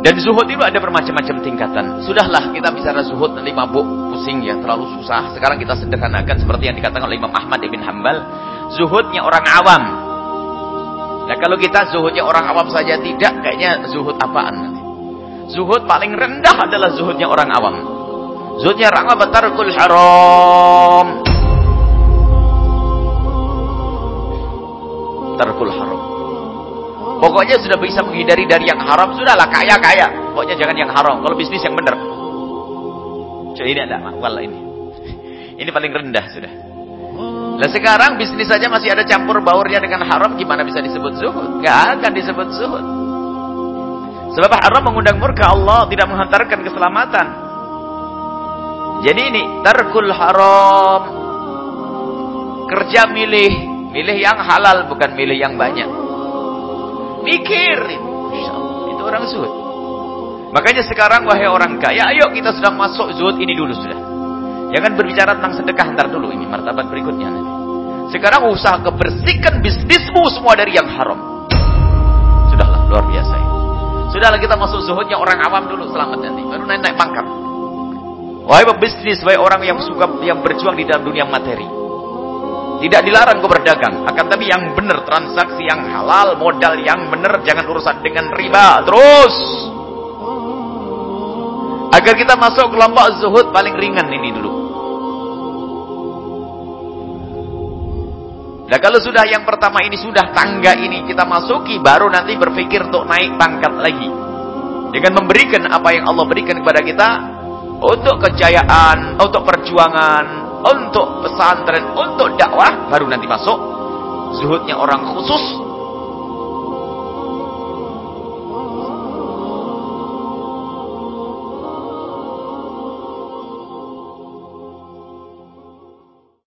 Dan zuhud itu ada bermacam-macam tingkatan. Sudahlah kita bicara zuhud nanti mabuk, pusing ya, terlalu susah. Sekarang kita sederhanakan seperti yang dikatakan oleh Imam Ahmad ibn Hambal. Zuhudnya orang awam. Nah kalau kita zuhudnya orang awam saja tidak, kayaknya zuhud apaan. Zuhud paling rendah adalah zuhudnya orang awam. Zuhudnya orang awam tarkul haram. Tarkul haram. Pokoknya sudah bisa menghindari dari yang haram, sudahlah kaya-kaya. Pokoknya jangan yang haram. Kalau bisnis yang benar. Coba ini ada makwal ini. Ini paling rendah sudah. Nah sekarang bisnis saja masih ada campur baurnya dengan haram, gimana bisa disebut zuhud? Gak akan disebut zuhud. Sebab haram mengundang murka Allah, tidak menghantarkan keselamatan. Jadi ini, tarkul haram. Kerja milih, milih yang halal, bukan milih yang banyak. Mikir. Itu orang zuhud. Makanya sekarang wahai orang kaya, ayo kita sudah masuk zuhud ini dulu sudah. Jangan berbicara tentang sedekah ntar dulu ini martabat berikutnya. Sekarang usaha kebersihkan bisnismu semua dari yang haram. Sudahlah luar biasa ini. Sudahlah kita masuk zuhudnya orang awam dulu selamat nanti. Baru naik naik pangkat. Wahai pebisnis, wahai orang yang suka yang berjuang di dalam dunia materi. Tidak dilarang kau berdagang, akan tapi yang benar transaksi yang halal, modal yang benar, jangan urusan dengan riba. Terus agar kita masuk kelompok zuhud paling ringan ini dulu. Nah kalau sudah yang pertama ini sudah tangga ini kita masuki, baru nanti berpikir untuk naik pangkat lagi. Dengan memberikan apa yang Allah berikan kepada kita untuk kejayaan, untuk perjuangan, untuk pesantren, untuk dakwah, baru nanti masuk. Zuhudnya orang khusus